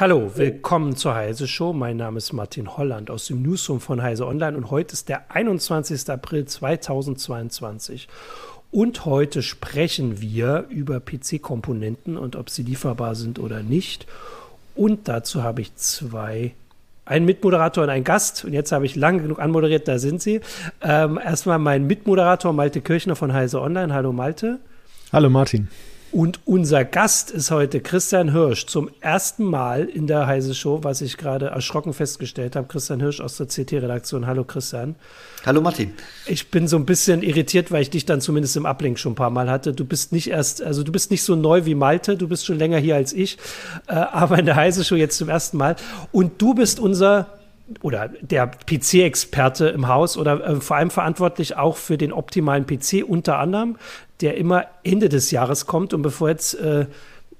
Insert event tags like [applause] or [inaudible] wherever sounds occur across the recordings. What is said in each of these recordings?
Hallo, willkommen zur Heise Show. Mein Name ist Martin Holland aus dem Newsroom von Heise Online und heute ist der 21. April 2022. Und heute sprechen wir über PC-Komponenten und ob sie lieferbar sind oder nicht. Und dazu habe ich zwei, einen Mitmoderator und einen Gast. Und jetzt habe ich lange genug anmoderiert, da sind sie. Ähm, erstmal mein Mitmoderator Malte Kirchner von Heise Online. Hallo Malte. Hallo Martin. Und unser Gast ist heute Christian Hirsch. Zum ersten Mal in der Heise Show, was ich gerade erschrocken festgestellt habe. Christian Hirsch aus der CT-Redaktion. Hallo Christian. Hallo Martin. Ich bin so ein bisschen irritiert, weil ich dich dann zumindest im Ablink schon ein paar Mal hatte. Du bist nicht erst, also du bist nicht so neu wie Malte, du bist schon länger hier als ich, äh, aber in der Heise Show jetzt zum ersten Mal. Und du bist unser oder der PC-Experte im Haus oder äh, vor allem verantwortlich auch für den optimalen PC unter anderem, der immer Ende des Jahres kommt. Und bevor jetzt äh,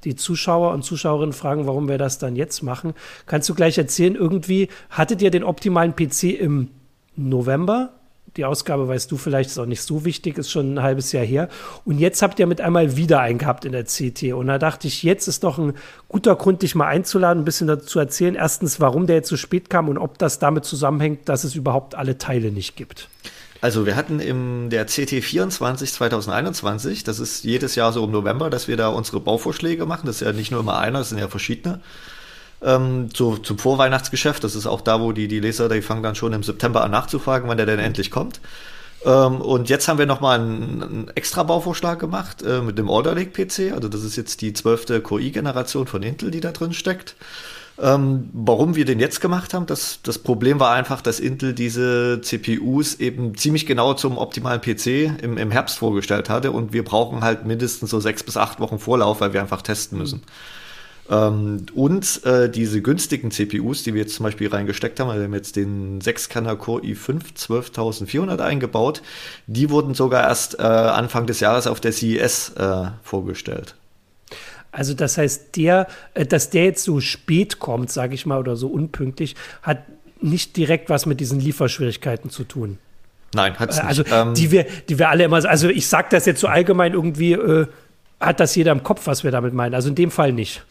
die Zuschauer und Zuschauerinnen fragen, warum wir das dann jetzt machen, kannst du gleich erzählen, irgendwie hattet ihr den optimalen PC im November die Ausgabe weißt du vielleicht, ist auch nicht so wichtig, ist schon ein halbes Jahr her. Und jetzt habt ihr mit einmal wieder einen gehabt in der CT. Und da dachte ich, jetzt ist doch ein guter Grund, dich mal einzuladen, ein bisschen dazu erzählen. Erstens, warum der jetzt so spät kam und ob das damit zusammenhängt, dass es überhaupt alle Teile nicht gibt. Also wir hatten im der CT 24 2021, das ist jedes Jahr so im November, dass wir da unsere Bauvorschläge machen. Das ist ja nicht nur immer einer, das sind ja verschiedene ähm, zu, zum Vorweihnachtsgeschäft. Das ist auch da, wo die, die Leser, die fangen dann schon im September an nachzufragen, wann der denn endlich kommt. Ähm, und jetzt haben wir nochmal einen, einen extra Bauvorschlag gemacht äh, mit dem Order Lake PC. Also das ist jetzt die zwölfte QI-Generation von Intel, die da drin steckt. Ähm, warum wir den jetzt gemacht haben, das, das Problem war einfach, dass Intel diese CPUs eben ziemlich genau zum optimalen PC im, im Herbst vorgestellt hatte und wir brauchen halt mindestens so sechs bis acht Wochen Vorlauf, weil wir einfach testen müssen. Mhm. Ähm, und äh, diese günstigen CPUs, die wir jetzt zum Beispiel reingesteckt haben, also wir haben jetzt den 6-Kerner Core i5 12400 eingebaut, die wurden sogar erst äh, Anfang des Jahres auf der CES äh, vorgestellt. Also das heißt, der, äh, dass der jetzt so spät kommt, sage ich mal, oder so unpünktlich, hat nicht direkt was mit diesen Lieferschwierigkeiten zu tun. Nein, hat es nicht. Also ähm, die wir, die wir alle immer, also ich sage das jetzt so allgemein irgendwie, äh, hat das jeder im Kopf, was wir damit meinen. Also in dem Fall nicht.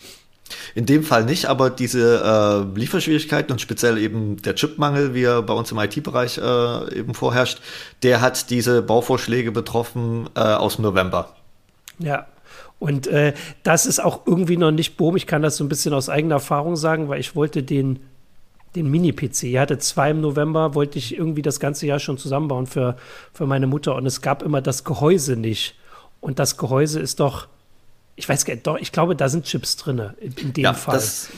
In dem Fall nicht, aber diese äh, Lieferschwierigkeiten und speziell eben der Chipmangel, wie er bei uns im IT-Bereich äh, eben vorherrscht, der hat diese Bauvorschläge betroffen äh, aus dem November. Ja, und äh, das ist auch irgendwie noch nicht boom. Ich kann das so ein bisschen aus eigener Erfahrung sagen, weil ich wollte den, den Mini-PC, ich hatte zwei im November, wollte ich irgendwie das ganze Jahr schon zusammenbauen für, für meine Mutter und es gab immer das Gehäuse nicht. Und das Gehäuse ist doch ich weiß gar nicht, doch, ich glaube, da sind Chips drin, in, in dem ja, Fall. Das,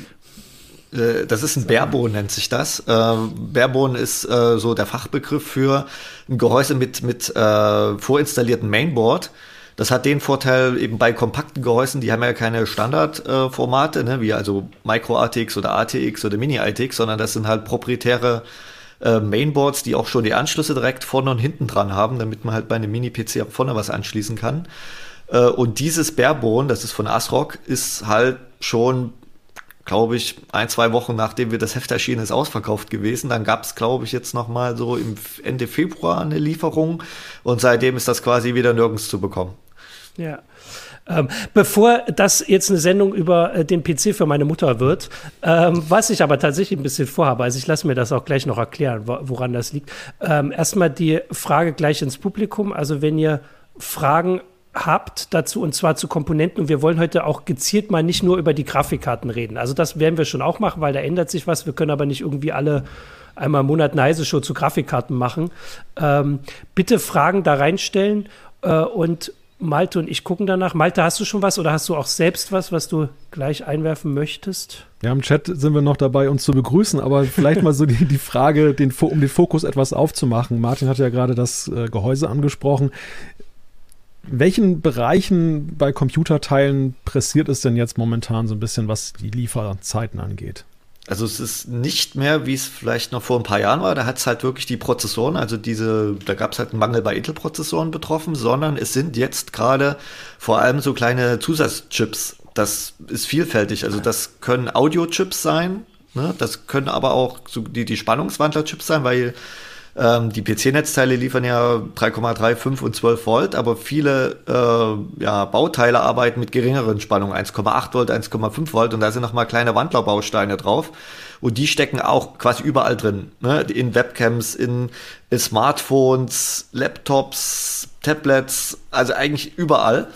äh, das ist ein Barebone, nennt sich das. Äh, Barebone ist äh, so der Fachbegriff für ein Gehäuse mit, mit äh, vorinstalliertem Mainboard. Das hat den Vorteil eben bei kompakten Gehäusen, die haben ja keine Standardformate, äh, ne, wie also Micro ATX oder ATX oder Mini ATX, sondern das sind halt proprietäre äh, Mainboards, die auch schon die Anschlüsse direkt vorne und hinten dran haben, damit man halt bei einem Mini-PC auch vorne was anschließen kann. Äh, und dieses Barebone, das ist von ASRock, ist halt schon, glaube ich, ein, zwei Wochen nachdem wir das Heft erschienen ist, ausverkauft gewesen. Dann gab es, glaube ich, jetzt noch mal so im Ende Februar eine Lieferung und seitdem ist das quasi wieder nirgends zu bekommen. Ja. Ähm, bevor das jetzt eine Sendung über äh, den PC für meine Mutter wird, ähm, was ich aber tatsächlich ein bisschen vorhabe, also ich lasse mir das auch gleich noch erklären, wo, woran das liegt. Ähm, erstmal die Frage gleich ins Publikum. Also wenn ihr Fragen habt dazu und zwar zu Komponenten und wir wollen heute auch gezielt mal nicht nur über die Grafikkarten reden. Also das werden wir schon auch machen, weil da ändert sich was. Wir können aber nicht irgendwie alle einmal im Monat eine Heise Show zu Grafikkarten machen. Ähm, bitte Fragen da reinstellen äh, und Malte und ich gucken danach. Malte, hast du schon was oder hast du auch selbst was, was du gleich einwerfen möchtest? Ja, im Chat sind wir noch dabei, uns zu begrüßen, aber vielleicht mal so die, die Frage, den, um den Fokus etwas aufzumachen. Martin hat ja gerade das äh, Gehäuse angesprochen welchen Bereichen bei Computerteilen pressiert es denn jetzt momentan so ein bisschen, was die Lieferzeiten angeht? Also es ist nicht mehr, wie es vielleicht noch vor ein paar Jahren war, da hat es halt wirklich die Prozessoren, also diese, da gab es halt einen Mangel bei Intel-Prozessoren betroffen, sondern es sind jetzt gerade vor allem so kleine Zusatzchips. Das ist vielfältig. Also das können Audio-Chips sein, ne? das können aber auch so die, die Spannungswandler-Chips sein, weil Ähm, die PC-Netzteile liefern ja 3,3, 5 und 12 Volt, aber viele äh, ja, Bauteile arbeiten mit geringeren Spannungen, 1,8 Volt, 1,5 Volt und da sind nochmal kleine Wandlerbausteine drauf. Und die stecken auch quasi überall drin. Ne? In Webcams, in, in Smartphones, Laptops, Tablets, also eigentlich überall.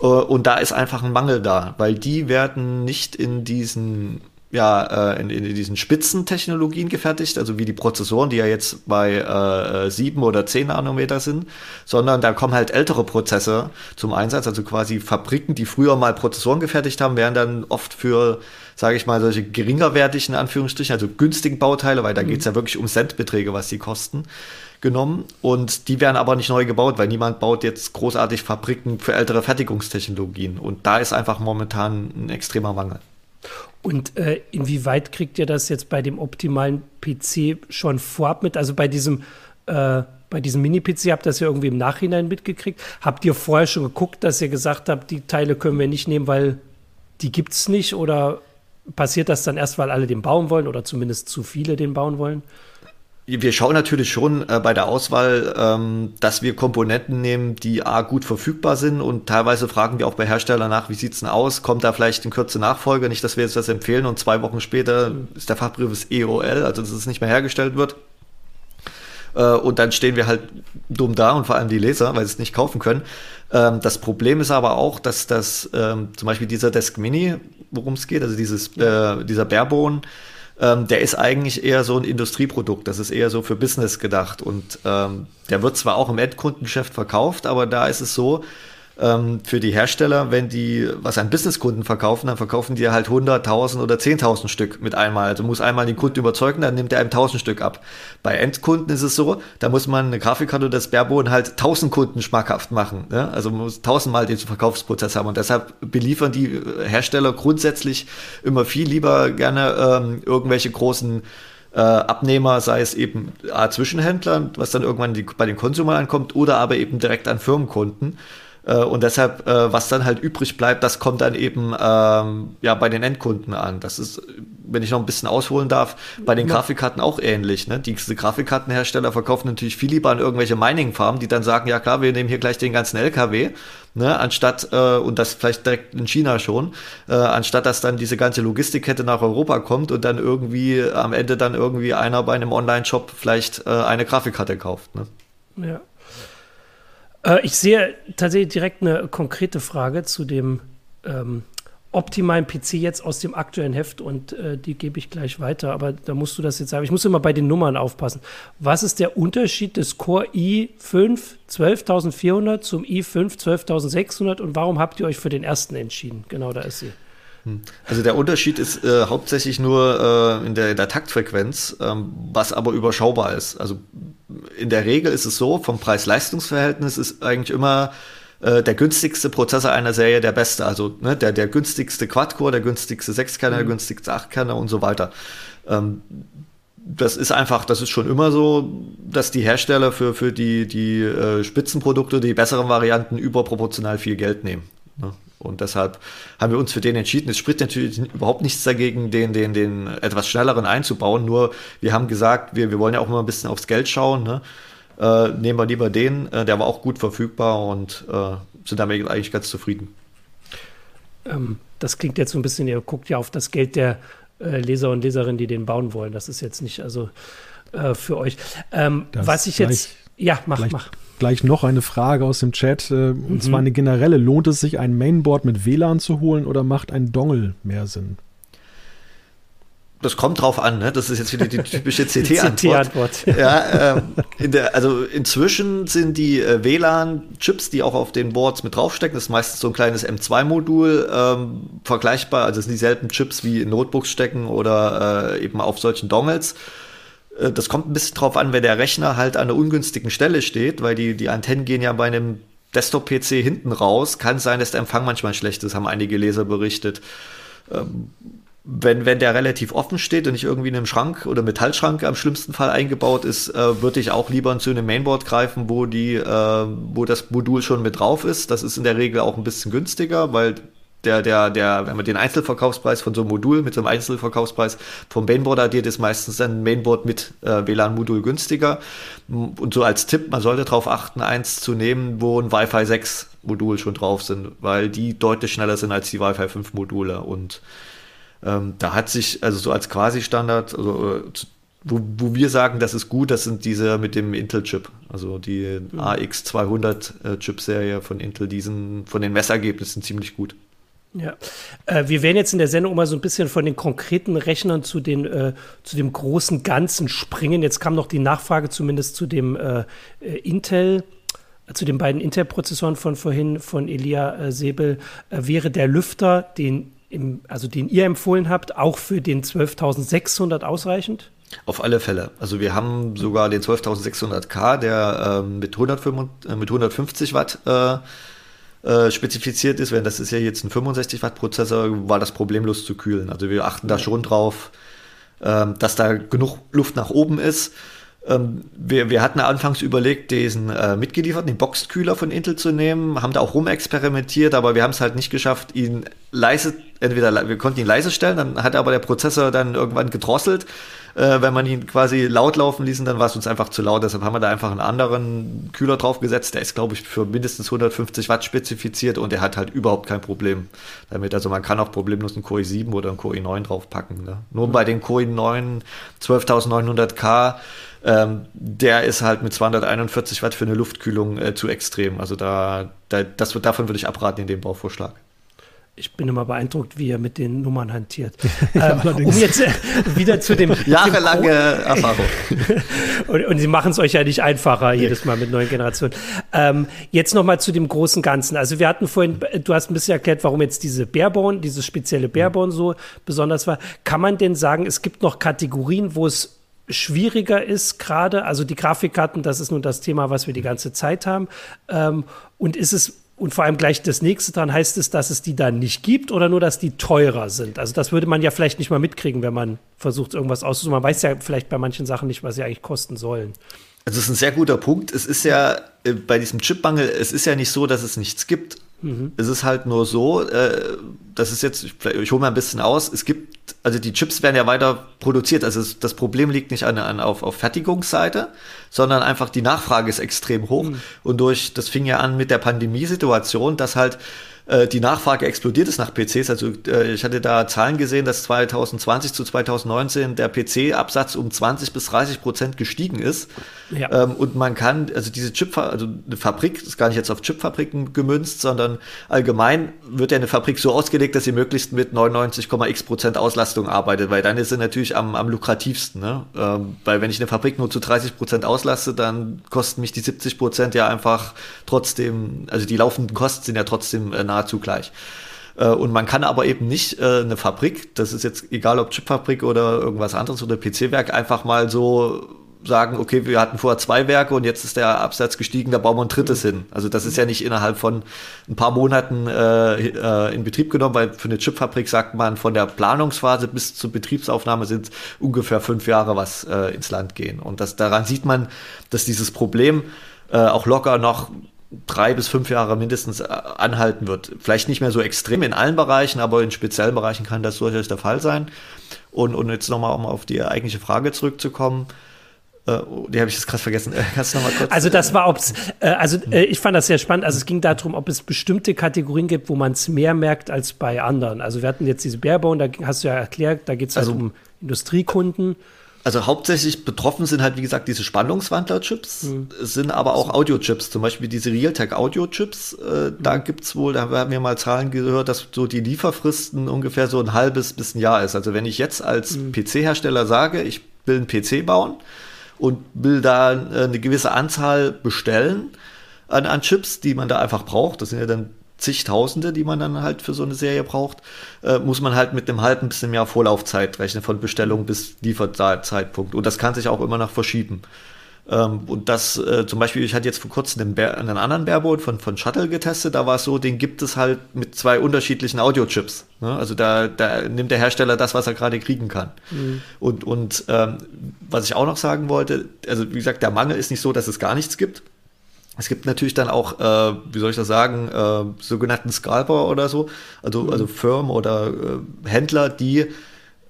Äh, und da ist einfach ein Mangel da, weil die werden nicht in diesen ja, äh, in, in diesen Spitzentechnologien gefertigt, also wie die Prozessoren, die ja jetzt bei äh, 7 oder 10 Nanometer sind, sondern da kommen halt ältere Prozesse zum Einsatz, also quasi Fabriken, die früher mal Prozessoren gefertigt haben, werden dann oft für, sage ich mal, solche geringerwertigen Anführungsstrichen, also günstigen Bauteile, weil da mhm. geht's ja wirklich um Centbeträge, was die kosten, genommen und die werden aber nicht neu gebaut, weil niemand baut jetzt großartig Fabriken für ältere Fertigungstechnologien und da ist einfach momentan ein extremer Mangel. Und äh, inwieweit kriegt ihr das jetzt bei dem optimalen PC schon vorab mit? Also bei diesem, äh, bei diesem Mini-PC habt ihr das ja irgendwie im Nachhinein mitgekriegt. Habt ihr vorher schon geguckt, dass ihr gesagt habt, die Teile können wir nicht nehmen, weil die gibt es nicht? Oder passiert das dann erst, weil alle den bauen wollen oder zumindest zu viele den bauen wollen? Wir schauen natürlich schon äh, bei der Auswahl, ähm, dass wir Komponenten nehmen, die A gut verfügbar sind und teilweise fragen wir auch bei Herstellern nach, wie sieht's denn aus? Kommt da vielleicht in Kürze Nachfolger? Nicht, dass wir jetzt das empfehlen und zwei Wochen später ist der Fachbrief das EOL, also dass es nicht mehr hergestellt wird. Äh, und dann stehen wir halt dumm da und vor allem die Leser, weil sie es nicht kaufen können. Ähm, das Problem ist aber auch, dass das ähm, zum Beispiel dieser Desk Mini, worum es geht, also dieses, äh, dieser Barebone, ähm, der ist eigentlich eher so ein Industrieprodukt. Das ist eher so für Business gedacht. Und ähm, der wird zwar auch im Endkundengeschäft verkauft, aber da ist es so, ähm, für die Hersteller, wenn die was an Businesskunden verkaufen, dann verkaufen die halt 100.000 oder 10.000 Stück mit einmal. Also muss einmal den Kunden überzeugen, dann nimmt er einem 1.000 Stück ab. Bei Endkunden ist es so, da muss man eine Grafikkarte oder das Barebone halt 1.000 Kunden schmackhaft machen. Ne? Also man muss tausendmal den Verkaufsprozess haben und deshalb beliefern die Hersteller grundsätzlich immer viel lieber gerne ähm, irgendwelche großen äh, Abnehmer, sei es eben A, Zwischenhändler, was dann irgendwann die, bei den Konsumern ankommt, oder aber eben direkt an Firmenkunden. Äh, und deshalb, äh, was dann halt übrig bleibt, das kommt dann eben ähm, ja bei den Endkunden an. Das ist, wenn ich noch ein bisschen ausholen darf, bei den Grafikkarten auch ähnlich. Ne? Diese Grafikkartenhersteller verkaufen natürlich viel lieber an irgendwelche Mining-Farmen, die dann sagen, ja klar, wir nehmen hier gleich den ganzen LKW, ne? anstatt, äh, und das vielleicht direkt in China schon, äh, anstatt dass dann diese ganze Logistikkette nach Europa kommt und dann irgendwie am Ende dann irgendwie einer bei einem Online-Shop vielleicht äh, eine Grafikkarte kauft. Ne? Ja. Äh, ich sehe tatsächlich direkt eine konkrete Frage zu dem ähm, optimalen PC jetzt aus dem aktuellen Heft und äh, die gebe ich gleich weiter, aber da musst du das jetzt sagen. Ich muss immer bei den Nummern aufpassen. Was ist der Unterschied des Core i5 12400 zum i5 12600 und warum habt ihr euch für den ersten entschieden? Genau, da ist sie. Hm. Also der Unterschied ist äh, hauptsächlich nur äh, in, der, in, der, Taktfrequenz, ähm, was aber überschaubar ist. Also in der Regel ist es so, vom Preis-Leistungs-Verhältnis ist eigentlich immer äh, der günstigste Prozessor einer Serie der beste. Also ne, der, der günstigste Quad-Core, der günstigste Sechskerner, mhm. der günstigste Achtkerner und so weiter. Ähm, das ist einfach, das ist schon immer so, dass die Hersteller für, für die, die äh, Spitzenprodukte, die besseren Varianten überproportional viel Geld nehmen. Ne? Und deshalb haben wir uns für den entschieden. Es spricht natürlich überhaupt nichts dagegen, den, den, den etwas schnelleren einzubauen. Nur wir haben gesagt, wir, wir wollen ja auch immer ein bisschen aufs Geld schauen. Ne? Äh, nehmen wir lieber den, äh, der war auch gut verfügbar und äh, sind damit eigentlich ganz zufrieden. Ähm, das klingt jetzt so ein bisschen, ihr guckt ja auf das Geld der äh, Leser und Leserinnen, die den bauen wollen. Das ist jetzt nicht also äh, für euch. Ähm, was ich jetzt. Ja, mach, mach gleich noch eine Frage aus dem Chat. Äh, und mhm. zwar eine generelle. Lohnt es sich, ein Mainboard mit WLAN zu holen oder macht ein Dongle mehr Sinn? Das kommt drauf an, ne? Das ist jetzt wieder die typische [laughs] CT-Antwort. CT ja, ähm, in der, also inzwischen sind die äh, WLAN-Chips, die auch auf den Boards mit draufstecken, das ist meistens so ein kleines M2-Modul, ähm, vergleichbar, also es sind dieselben Chips wie in Notebooks stecken oder äh, eben auf solchen Dongles. Äh, das kommt ein bisschen drauf an, wenn der Rechner halt an einer ungünstigen Stelle steht, weil die, die Antennen gehen ja bei einem Desktop-PC hinten raus. Kann sein, dass der Empfang manchmal schlecht ist, haben einige Leser berichtet. Ähm, wenn, wenn der relativ offen steht und nicht irgendwie in einem Schrank oder Metallschrank am schlimmsten Fall eingebaut ist, äh, würde ich auch lieber zu einem Mainboard greifen, wo die, äh, wo das Modul schon mit drauf ist. Das ist in der Regel auch ein bisschen günstiger, weil der, der, der, wenn man den Einzelverkaufspreis von so einem Modul mit so einem Einzelverkaufspreis vom Mainboard addiert, ist meistens ein Mainboard mit äh, WLAN-Modul günstiger. Und so als Tipp, man sollte darauf achten, eins zu nehmen, wo ein Wi-Fi 6 Modul schon drauf sind, weil die deutlich schneller sind als die Wi-Fi 5 Module. Und ähm, da hat sich, also so als Quasi-Standard, also, äh, wo, wo wir sagen, das ist gut, das sind diese mit dem Intel-Chip, also die mhm. AX200-Chip-Serie äh, von Intel, die sind von den Messergebnissen ziemlich gut. Ja, äh, wir werden jetzt in der Sendung mal so ein bisschen von den konkreten Rechnern zu, den, äh, zu dem großen Ganzen springen. Jetzt kam noch die Nachfrage zumindest zu dem äh, äh Intel, äh, zu den beiden Intel-Prozessoren von vorhin von Elia äh, Sebel. wäre der Lüfter, den, im, also den ihr empfohlen habt, auch für den 12.600 ausreichend? Auf alle Fälle. Also wir haben sogar den 12.600K, der ähm, mit, 155, mit 150 Watt äh, spezifiziert ist, wenn das ist ja jetzt ein 65 Watt Prozessor, war das problemlos zu kühlen. Also wir achten da schon drauf, ähm, dass da genug Luft nach oben ist. Ähm, wir, wir hatten anfangs überlegt, diesen äh, mitgelieferten, den Boxkühler von Intel zu nehmen, haben da auch rumexperimentiert, aber wir haben es halt nicht geschafft, ihn leise, entweder wir konnten ihn leise stellen, dann hat aber der Prozessor dann irgendwann gedrosselt äh, wenn man ihn quasi laut laufen ließen, dann war es uns einfach zu laut. Deshalb haben wir da einfach einen anderen Kühler draufgesetzt. Der ist, glaube ich, für mindestens 150 Watt spezifiziert und der hat halt überhaupt kein Problem damit. Also man kann auch problemlos einen Core i7 oder einen Core i9 draufpacken. Ne? Nur bei den Core i9 12900K ähm, der ist halt mit 241 Watt für eine Luftkühlung äh, zu extrem. Also da, da das, davon würde ich abraten in dem Bauvorschlag ich bin immer beeindruckt, wie er mit den Nummern hantiert. [laughs] ja, ähm, um jetzt äh, wieder zu dem. [laughs] Jahrelange Erfahrung. [laughs] und, und, sie machen es euch ja nicht einfacher jedes Mal mit neuen Generationen. Ähm, jetzt nochmal zu dem großen Ganzen. Also, wir hatten vorhin, du hast ein bisschen erklärt, warum jetzt diese Barebone, dieses spezielle Barebone so besonders war. Kann man denn sagen, es gibt noch Kategorien, wo es schwieriger ist gerade? Also, die Grafikkarten, das ist nun das Thema, was wir die ganze Zeit haben. Ähm, und ist es und vor allem gleich das nächste dran, heißt es, dass es die dann nicht gibt oder nur, dass die teurer sind? Also das würde man ja vielleicht nicht mal mitkriegen, wenn man versucht, irgendwas auszusuchen. Man weiß ja vielleicht bei manchen Sachen nicht, was sie eigentlich kosten sollen. Also das ist ein sehr guter Punkt. Es ist ja äh, bei diesem Chipmangel, es ist ja nicht so, dass es nichts gibt. Mhm. Es ist halt nur so, äh, das ist jetzt, ich, ich hole mal ein bisschen aus, es gibt, also die Chips werden ja weiter produziert. Also es, das Problem liegt nicht an, an, auf, auf Fertigungsseite, sondern einfach die Nachfrage ist extrem hoch. Mhm. Und durch, das fing ja an mit der Pandemiesituation, dass halt äh, die Nachfrage explodiert ist nach PCs. Also äh, ich hatte da Zahlen gesehen, dass 2020 zu 2019 der PC-Absatz um 20 bis 30 Prozent gestiegen ist. Ja. Ähm, und man kann, also diese Chip, also eine Fabrik, ist gar nicht jetzt auf Chipfabriken gemünzt, sondern allgemein wird ja eine Fabrik so ausgelegt, dass sie möglichst mit 99,x Prozent Auslastung arbeitet, weil dann ist sie natürlich am, am lukrativsten. Ne? Ähm, weil wenn ich eine Fabrik nur zu 30 Prozent auslasse, dann kosten mich die 70 Prozent ja einfach trotzdem, also die laufenden Kosten sind ja trotzdem äh, nahezu gleich. Äh, und man kann aber eben nicht äh, eine Fabrik, das ist jetzt egal ob Chipfabrik oder irgendwas anderes oder PC-Werk, einfach mal so sagen, okay, wir hatten vorher zwei Werke und jetzt ist der Absatz gestiegen, da bauen wir ein drittes hin. Also das ist ja nicht innerhalb von ein paar Monaten äh, äh, in Betrieb genommen, weil für eine Chipfabrik sagt man, von der Planungsphase bis zur Betriebsaufnahme sind ungefähr fünf Jahre, was äh, ins Land gehen. Und das, daran sieht man, dass dieses Problem äh, auch locker noch drei bis fünf Jahre mindestens äh, anhalten wird. Vielleicht nicht mehr so extrem in allen Bereichen, aber in speziellen Bereichen kann das durchaus der Fall sein. Und, und jetzt nochmal, um auf die eigentliche Frage zurückzukommen, äh, die habe ich jetzt gerade vergessen. Äh, [laughs] kannst du noch mal kurz? Also das war, ob's, äh, also äh, ich fand das sehr spannend. Also es ging darum, ob es bestimmte Kategorien gibt, wo man es mehr merkt als bei anderen. Also wir hatten jetzt diese Barebone, da hast du ja erklärt, da geht es halt also, um Industriekunden. Also hauptsächlich betroffen sind halt, wie gesagt, diese Spannungswandler-Chips, mhm. sind aber auch Audio-Chips, zum Beispiel diese Realtek-Audio-Chips. Äh, mhm. Da gibt's wohl, da haben wir mal Zahlen gehört, dass so die Lieferfristen ungefähr so ein halbes bis ein Jahr ist. Also wenn ich jetzt als mhm. PC-Hersteller sage, ich will einen PC bauen und will da äh, eine gewisse Anzahl bestellen an, an Chips, die man da einfach braucht, das sind ja dann zigtausende, die man dann halt für so eine Serie braucht, äh, muss man halt mit einem halben bis einem Jahr Vorlaufzeit rechnen, von Bestellung bis Lieferzeitpunkt. Und das kann sich auch immer noch verschieben. Ähm, und das äh, zum Beispiel, ich hatte jetzt vor kurzem einen, Bär, einen anderen Bareboat von, von Shuttle getestet, da war es so, den gibt es halt mit zwei unterschiedlichen Audiochips. Ne? Also da, da nimmt der Hersteller das, was er gerade kriegen kann. Mhm. Und, und ähm, was ich auch noch sagen wollte, also wie gesagt, der Mangel ist nicht so, dass es gar nichts gibt Es gibt natürlich dann auch, äh, wie soll ich das sagen, äh, sogenannten Scalper oder so, also, mhm. also Firmen oder äh, Händler, die,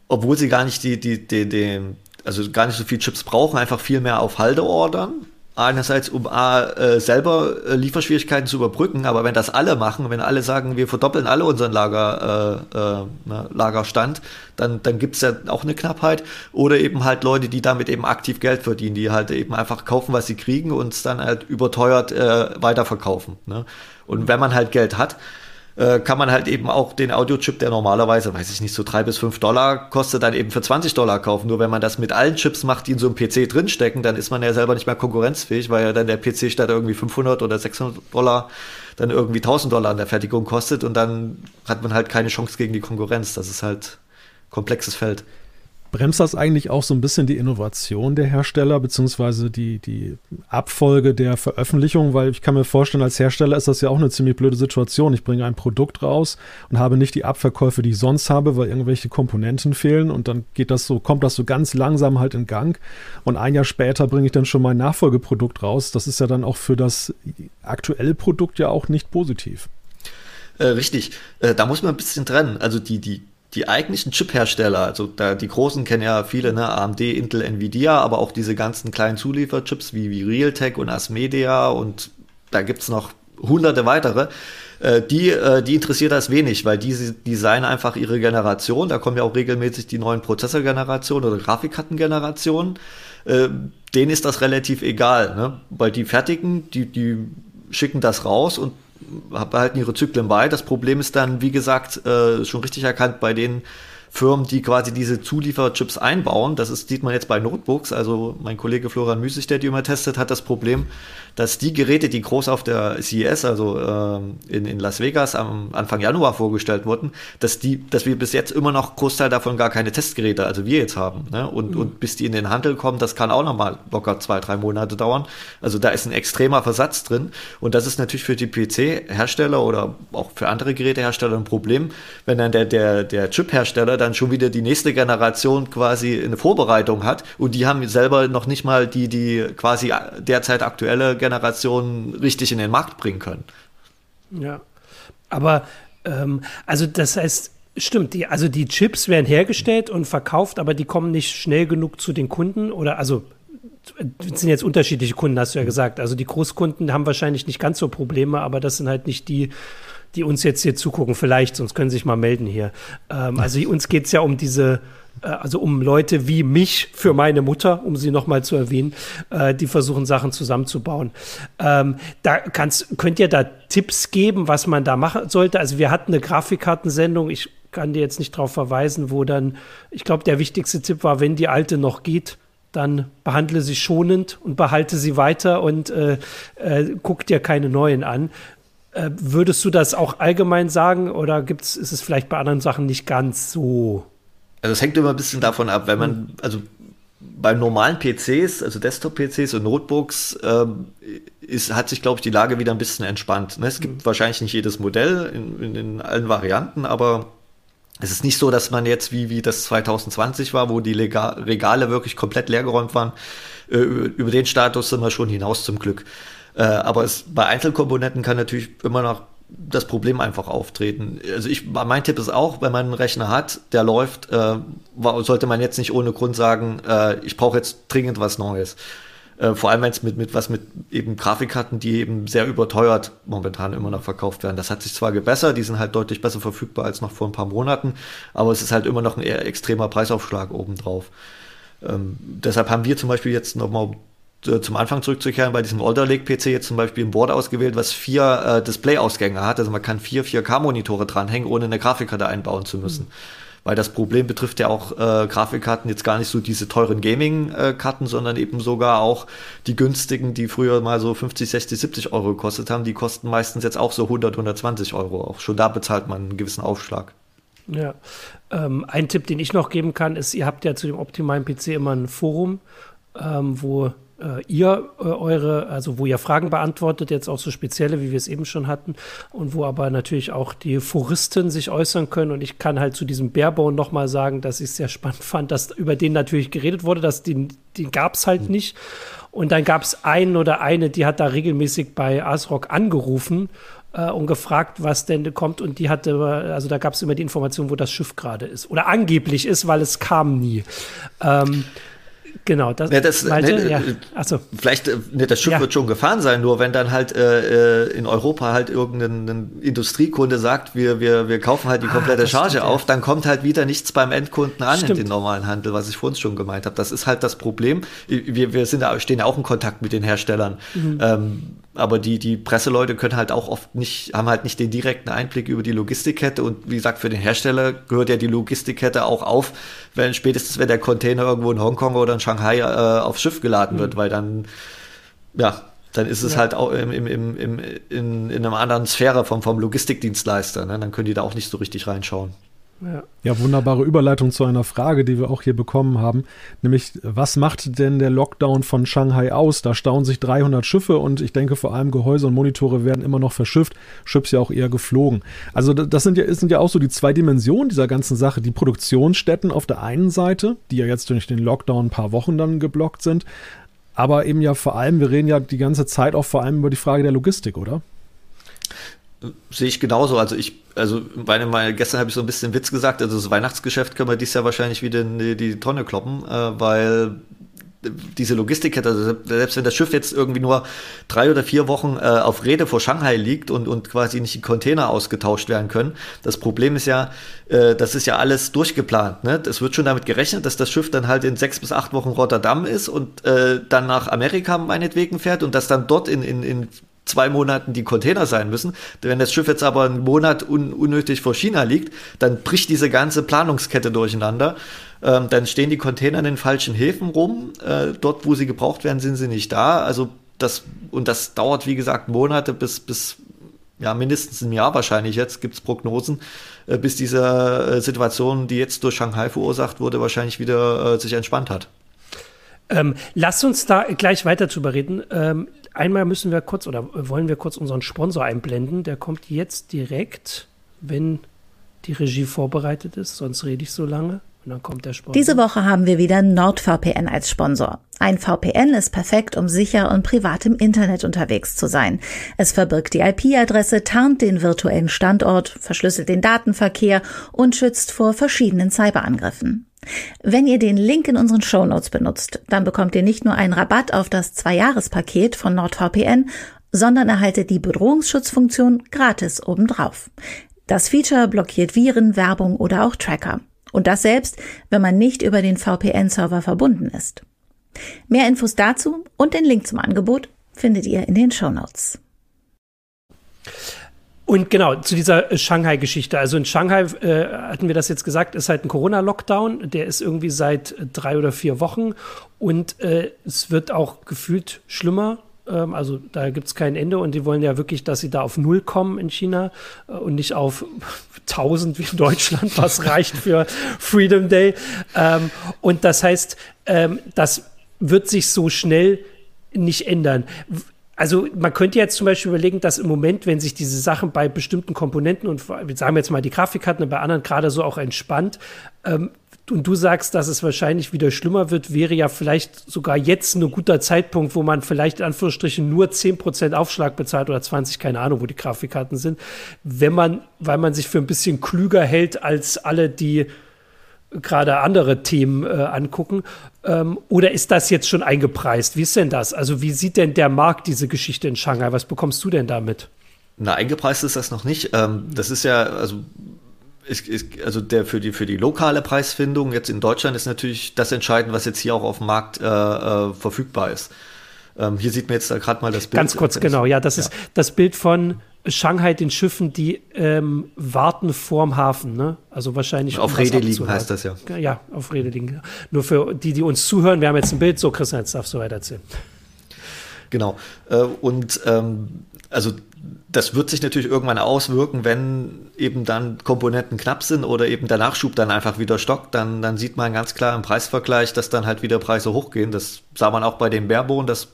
obwohl sie gar nicht die, die, die, die, also gar nicht so viel Chips brauchen, einfach viel mehr auf Halde ordern einerseits um A, äh, selber äh, Lieferschwierigkeiten zu überbrücken, aber wenn das alle machen, wenn alle sagen, wir verdoppeln alle unseren Lager, äh, äh, ne, Lagerstand, dann, dann gibt es ja auch eine Knappheit. Oder eben halt Leute, die damit eben aktiv Geld verdienen, die halt eben einfach kaufen, was sie kriegen und es dann halt überteuert äh, weiterverkaufen. Ne? Und wenn man halt Geld hat, äh, kann man halt eben auch den Audiochip, der normalerweise, weiß ich nicht, so drei bis fünf Dollar kostet, dann eben für 20 Dollar kaufen. Nur wenn man das mit allen Chips macht, die in so einem PC drinstecken, dann ist man ja selber nicht mehr konkurrenzfähig, weil ja dann der PC statt irgendwie 500 oder 600 Dollar dann irgendwie 1000 Dollar an der Fertigung kostet und dann hat man halt keine Chance gegen die Konkurrenz. Das ist halt komplexes Feld. Bremst das eigentlich auch so ein bisschen die Innovation der Hersteller, beziehungsweise die, die Abfolge der Veröffentlichung? Weil ich kann mir vorstellen, als Hersteller ist das ja auch eine ziemlich blöde Situation. Ich bringe ein Produkt raus und habe nicht die Abverkäufe, die ich sonst habe, weil irgendwelche Komponenten fehlen und dann geht das so, kommt das so ganz langsam halt in Gang. Und ein Jahr später bringe ich dann schon mein Nachfolgeprodukt raus. Das ist ja dann auch für das aktuelle Produkt ja auch nicht positiv. Äh, richtig, äh, da muss man ein bisschen trennen. Also die, die die eigentlichen Chip-Hersteller, also da, die großen kennen ja viele, ne, AMD, Intel, Nvidia, aber auch diese ganzen kleinen Zulieferchips wie, wie Realtek und Asmedia und da gibt's noch hunderte weitere, äh, die, äh, die interessiert das wenig, weil die designen einfach ihre Generation, da kommen ja auch regelmäßig die neuen Prozessorgenerationen oder Grafikkartengenerationen, äh, denen ist das relativ egal, ne? weil die fertigen, die, die schicken das raus und behalten ihre Zyklen bei. Das Problem ist dann, wie gesagt, äh, schon richtig erkannt bei den Firmen, die quasi diese Zulieferchips einbauen. Das ist, sieht man jetzt bei Notebooks. Also mein Kollege Florian Müßig, der die immer testet, hat das Problem, dass die Geräte, die groß auf der CES, also ähm, in, in Las Vegas am Anfang Januar vorgestellt wurden, dass die, dass wir bis jetzt immer noch Großteil davon gar keine Testgeräte, also wir jetzt haben. Ne? Und, mhm. und bis die in den Handel kommen, das kann auch nochmal locker zwei, drei Monate dauern. Also da ist ein extremer Versatz drin. Und das ist natürlich für die PC-Hersteller oder auch für andere Gerätehersteller ein Problem, wenn dann der, der, der Chip-Hersteller dann schon wieder die nächste Generation quasi eine Vorbereitung hat und die haben selber noch nicht mal die, die quasi derzeit aktuelle Generation richtig in den Markt bringen können. Ja, aber ähm, also das heißt, Stimmt, die, also die Chips werden hergestellt und verkauft, aber die kommen nicht schnell genug zu den Kunden oder also sind jetzt unterschiedliche Kunden, hast du ja gesagt. Also die Großkunden haben wahrscheinlich nicht ganz so Probleme, aber das sind halt nicht die, die uns jetzt hier zugucken, vielleicht, sonst können sie sich mal melden hier. Ähm, also [laughs] uns geht es ja um diese, äh, also um Leute wie mich für meine Mutter, um sie nochmal zu erwähnen, äh, die versuchen, Sachen zusammenzubauen. Ähm, da kannst, könnt ihr da Tipps geben, was man da machen sollte? Also wir hatten eine Grafikkartensendung, ich kann dir jetzt nicht darauf verweisen, wo dann, ich glaube, der wichtigste Tipp war, wenn die alte noch geht, dann behandle sie schonend und behalte sie weiter und äh, äh, guck dir keine neuen an. Äh, würdest du das auch allgemein sagen oder gibt's, ist es vielleicht bei anderen Sachen nicht ganz so? Also es hängt immer ein bisschen davon ab, wenn man, hm. also bei normalen PCs, also Desktop-PCs und Notebooks, ähm, ist, hat sich, glaube ich, die Lage wieder ein bisschen entspannt. Ne? Es gibt mhm. wahrscheinlich nicht jedes Modell in, in, in, allen Varianten, aber es ist nicht so, dass man jetzt, wie, wie das 2020 war, wo die Lega Regale wirklich komplett leergeräumt waren, äh, über den Status sind wir schon hinaus zum Glück. Äh, aber es, bei Einzelkomponenten kann natürlich immer noch das Problem einfach auftreten. Also ich, mein Tipp ist auch, wenn man einen Rechner hat, der läuft, äh, sollte man jetzt nicht ohne Grund sagen, äh, ich brauche jetzt dringend was Neues. Äh, vor allem wenn es mit, mit was mit eben Grafikkarten, die eben sehr überteuert momentan immer noch verkauft werden. Das hat sich zwar gebessert, die sind halt deutlich besser verfügbar als noch vor ein paar Monaten, aber es ist halt immer noch ein eher extremer Preisaufschlag obendrauf. Ähm, deshalb haben wir zum Beispiel jetzt nochmal zum Anfang zurückzukehren, bei diesem Alder Lake PC jetzt zum Beispiel ein Board ausgewählt, was vier äh, Display-Ausgänge hat. Also man kann vier 4K-Monitore dranhängen, ohne eine Grafikkarte einbauen zu müssen. Mhm. Weil das Problem betrifft ja auch äh, Grafikkarten jetzt gar nicht so diese teuren Gaming-Karten, sondern eben sogar auch die günstigen, die früher mal so 50, 60, 70 Euro gekostet haben. Die kosten meistens jetzt auch so 100, 120 Euro. Auch schon da bezahlt man einen gewissen Aufschlag. Ja, ähm, ein Tipp, den ich noch geben kann, ist, ihr habt ja zu dem optimalen PC immer ein Forum, ähm, wo äh, ihr äh, eure, also wo ihr Fragen beantwortet, jetzt auch so spezielle, wie wir es eben schon hatten, und wo aber natürlich auch die Foristen sich äußern können. Und ich kann halt zu diesem Barebone nochmal sagen, dass ich es sehr spannend fand, dass über den natürlich geredet wurde, dass die den gab es halt mhm. nicht. Und dann gab es einen oder eine, die hat da regelmäßig bei ASRock angerufen äh, und gefragt, was denn kommt. Und die hatte, also da gab es immer die Information, wo das Schiff gerade ist. Oder angeblich ist, weil es kam nie. Ähm, Genau, das, ja, das meinte, ne, ja. Äh, Achso. Vielleicht, äh, ne, das Schiff ja. wird schon gefahren sein, nur wenn dann halt äh, äh in Europa halt irgendein Industriekunde sagt, wir, wir, wir kaufen halt die ah, komplette ah, Charge stimmt, auf, dann kommt halt wieder nichts beim Endkunden an stimmt. in den normalen Handel, was ich vorhin schon gemeint habe. Das ist halt das Problem. Wir, wir sind, stehen ja auch in Kontakt mit den Herstellern. Mhm. Ähm, aber die, die Presseleute können halt auch oft nicht, haben halt nicht den direkten Einblick über die Logistikkette und wie gesagt, für den Hersteller gehört ja die Logistikkette auch auf, wenn spätestens wenn der Container irgendwo in Hongkong oder in Shanghai äh, aufs Schiff geladen mhm. wird, weil dann, ja, dann ist es ja. halt auch im, im, im, im, in, in einer anderen Sphäre vom, vom Logistikdienstleister. Ne? Dann können die da auch nicht so richtig reinschauen. Ja. ja, wunderbare Überleitung zu einer Frage, die wir auch hier bekommen haben. Nämlich, was macht denn der Lockdown von Shanghai aus? Da stauen sich 300 Schiffe und ich denke vor allem Gehäuse und Monitore werden immer noch verschifft, Chips ja auch eher geflogen. Also das sind ja, sind ja auch so die zwei Dimensionen dieser ganzen Sache. Die Produktionsstätten auf der einen Seite, die ja jetzt durch den Lockdown ein paar Wochen dann geblockt sind, aber eben ja vor allem, wir reden ja die ganze Zeit auch vor allem über die Frage der Logistik, oder? Sehe ich genauso. Also ich, also meine, meine gestern habe ich so ein bisschen Witz gesagt, also das Weihnachtsgeschäft können wir dieses Jahr wahrscheinlich wieder in die, die Tonne kloppen, äh, weil diese Logistikkette, also selbst wenn das Schiff jetzt irgendwie nur drei oder vier Wochen äh, auf Rede vor Shanghai liegt und, und quasi nicht die Container ausgetauscht werden können, das Problem ist ja, äh, das ist ja alles durchgeplant. Ne? Es wird schon damit gerechnet, dass das Schiff dann halt in sechs bis acht Wochen Rotterdam ist und äh, dann nach Amerika meinetwegen fährt und das dann dort in, in, in zwei Monaten die Container sein müssen. Wenn das Schiff jetzt aber einen Monat un unnötig vor China liegt, dann bricht diese ganze Planungskette durcheinander. Ähm, dann stehen die Container in den falschen Häfen rum. Äh, dort, wo sie gebraucht werden, sind sie nicht da. Also das, und das dauert, wie gesagt, Monate bis, bis ja, mindestens ein Jahr wahrscheinlich jetzt, gibt es Prognosen, äh, bis diese äh, Situation, die jetzt durch Shanghai verursacht wurde, wahrscheinlich wieder äh, sich entspannt hat. Ähm, lass uns da gleich weiter drüber reden. Ähm, einmal müssen wir kurz oder wollen wir kurz unseren Sponsor einblenden. Der kommt jetzt direkt, wenn die Regie vorbereitet ist, sonst rede ich so lange. Und dann kommt der Sponsor. Diese Woche haben wir wieder NordVPN als Sponsor. Ein VPN ist perfekt, um sicher und privat im Internet unterwegs zu sein. Es verbirgt die IP-Adresse, tarnt den virtuellen Standort, verschlüsselt den Datenverkehr und schützt vor verschiedenen Cyberangriffen. Wenn ihr den Link in unseren Shownotes benutzt, dann bekommt ihr nicht nur einen Rabatt auf das Zwei-Jahres-Paket von NordVPN, sondern erhaltet die Bedrohungsschutzfunktion gratis obendrauf. Das Feature blockiert Viren, Werbung oder auch Tracker. Und das selbst, wenn man nicht über den VPN-Server verbunden ist. Mehr Infos dazu und den Link zum Angebot findet ihr in den Shownotes. Und genau, zu dieser Shanghai-Geschichte. Also in Shanghai, äh, hatten wir das jetzt gesagt, ist halt ein Corona-Lockdown. Der ist irgendwie seit drei oder vier Wochen. Und äh, es wird auch gefühlt schlimmer. Ähm, also da gibt es kein Ende. Und die wollen ja wirklich, dass sie da auf Null kommen in China äh, und nicht auf [laughs] 1000 wie in Deutschland, was [laughs] reicht für Freedom Day. Ähm, und das heißt, ähm, das wird sich so schnell nicht ändern also man könnte jetzt zum Beispiel überlegen, dass im Moment, wenn sich diese Sachen bei bestimmten Komponenten und sagen wir jetzt mal die Grafikkarten und bei anderen gerade so auch entspannt, ähm, und du sagst, dass es wahrscheinlich wieder schlimmer wird, wäre ja vielleicht sogar jetzt ein guter Zeitpunkt, wo man vielleicht in Anführungsstrichen nur 10% Aufschlag bezahlt oder 20, keine Ahnung, wo die Grafikkarten sind, wenn man, weil man sich für ein bisschen klüger hält als alle, die gerade andere Themen äh, angucken. Ähm, oder ist das jetzt schon eingepreist? Wie ist denn das? Also wie sieht denn der Markt diese Geschichte in Shanghai? Was bekommst du denn damit? Na, eingepreist ist das noch nicht. Ähm, das ist ja, also ist, ist, also der für die für die lokale Preisfindung jetzt in Deutschland ist natürlich das entscheidend, was jetzt hier auch auf dem Markt äh, äh, verfügbar ist. Ähm, hier sieht man jetzt gerade mal das Bild. Ganz kurz, genau. Ja, das ja. ist das Bild von Shanghai den Schiffen, die ähm, warten vorm Hafen, ne? Also wahrscheinlich. Auf um Rede liegen heißt das ja. Ja, auf Rede liegen. Nur für die, die uns zuhören, wir haben jetzt ein Bild. So, Christian, jetzt darfst du weiter erzählen. Genau. Äh, und ähm, also das wird sich natürlich irgendwann auswirken, wenn eben dann Komponenten knapp sind oder eben der Nachschub dann einfach wieder stockt, dann, dann sieht man ganz klar im Preisvergleich, dass dann halt wieder Preise hochgehen. Das sah man auch bei den Baerbohnen, das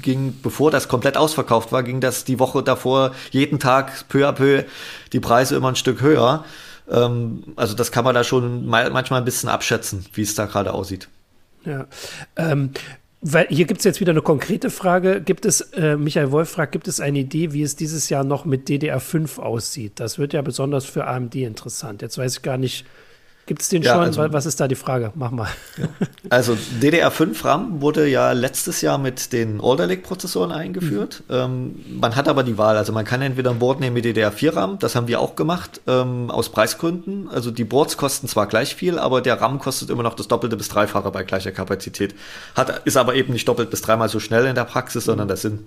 ging, bevor das komplett ausverkauft war, ging das die Woche davor jeden Tag peu à peu die Preise immer ein Stück höher. Ähm, also das kann man da schon mal, manchmal ein bisschen abschätzen, wie es da gerade aussieht. Ja. Ähm, weil hier gibt es jetzt wieder eine konkrete Frage. Gibt es, äh, Michael Wolf fragt, gibt es eine Idee, wie es dieses Jahr noch mit DDR5 aussieht? Das wird ja besonders für AMD interessant. Jetzt weiß ich gar nicht, Gibt es den ja, schon? Also, Was ist da die Frage? Mach mal. Ja. Also DDR5 RAM wurde ja letztes Jahr mit den Alder Lake Prozessoren eingeführt. Mhm. Ähm, man hat aber die Wahl. Also man kann entweder ein Board nehmen mit DDR4 RAM, das haben wir auch gemacht, ähm, aus Preisgründen. Also die Boards kosten zwar gleich viel, aber der RAM kostet immer noch das Doppelte bis Dreifache bei gleicher Kapazität. Hat, ist aber eben nicht doppelt bis dreimal so schnell in der Praxis, sondern das sind,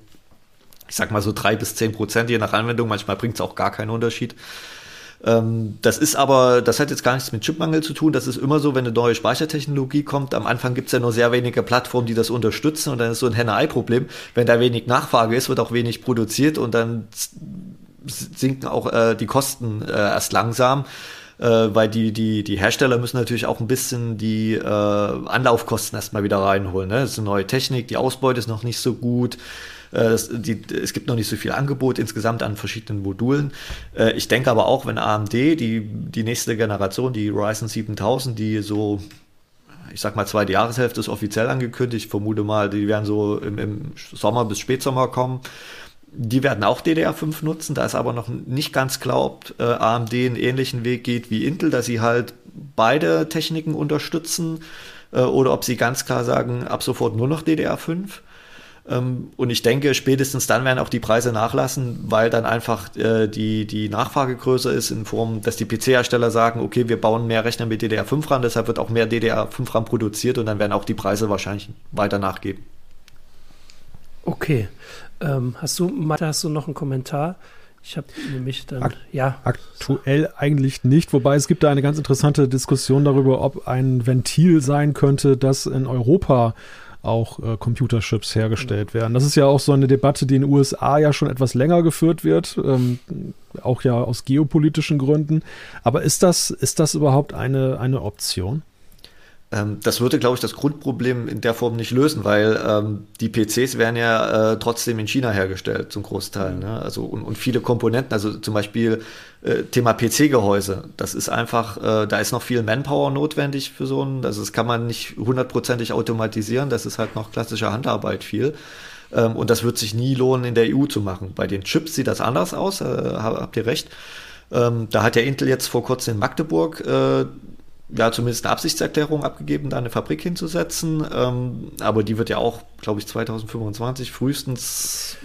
ich sag mal so drei bis zehn Prozent je nach Anwendung. Manchmal bringt es auch gar keinen Unterschied. Ähm, das ist aber, das hat jetzt gar nichts mit Chipmangel zu tun. Das ist immer so, wenn eine neue Speichertechnologie kommt. Am Anfang gibt es ja nur sehr wenige Plattformen, die das unterstützen und dann ist so ein Henne-Ei-Problem. Wenn da wenig Nachfrage ist, wird auch wenig produziert und dann sinken auch äh, die Kosten äh, erst langsam äh, weil die, die, die Hersteller müssen natürlich auch ein bisschen die äh, Anlaufkosten erstmal wieder reinholen. Ne? Das ist eine neue Technik, die Ausbeute ist noch nicht so gut. Äh, es, die, es gibt noch nicht so viel Angebot insgesamt an verschiedenen Modulen. Äh, ich denke aber auch, wenn AMD, die, die nächste Generation, die Ryzen 7000, die so ich sag mal, zweite Jahreshälfte ist offiziell angekündigt. Ich vermute mal, die werden so im, im, Sommer bis Spätsommer kommen. Die werden auch DDR5 nutzen. Da ist aber noch nicht ganz klar, ob äh, AMD einen ähnlichen Weg geht wie Intel, dass sie halt beide Techniken unterstützen äh, oder ob sie ganz klar sagen, ab sofort nur noch DDR5. Ähm, und ich denke, spätestens dann werden auch die Preise nachlassen, weil dann einfach äh, die, die Nachfrage größer ist in Form, dass die PC-Hersteller sagen, okay, wir bauen mehr Rechner mit DDR5 ran, deshalb wird auch mehr DDR5 RAM produziert und dann werden auch die Preise wahrscheinlich weiter nachgeben. Okay. Ähm, hast du, Mathe, hast du noch einen Kommentar? Ich habe nämlich dann, Akt ja. Aktuell eigentlich nicht, wobei es gibt da eine ganz interessante Diskussion darüber, ob ein Ventil sein könnte, das in Europa auch äh, Computerchips hergestellt werden. Das ist ja auch so eine Debatte, die in den USA ja schon etwas länger geführt wird, ähm, auch ja aus geopolitischen Gründen. Aber ist das, ist das überhaupt eine, eine Option? Ähm, das würde, glaube ich, das Grundproblem in der Form nicht lösen, weil ähm, die PCs werden ja äh, trotzdem in China hergestellt, zum Großteil. Ne? Also, und, und, viele Komponenten, also zum Beispiel äh, Thema PC-Gehäuse, das ist einfach, äh, da ist noch viel Manpower notwendig für so ein, also das kann man nicht hundertprozentig automatisieren, das ist halt noch klassische Handarbeit viel. Ähm, und das wird sich nie lohnen, in der EU zu machen. Bei den Chips sieht das anders aus, äh, habt ihr recht. Ähm, da hat ja Intel jetzt vor kurzem in Magdeburg äh, ja zumindest eine Absichtserklärung abgegeben, da eine Fabrik hinzusetzen. Ähm, aber die wird ja auch, glaube ich, 2025 frühestens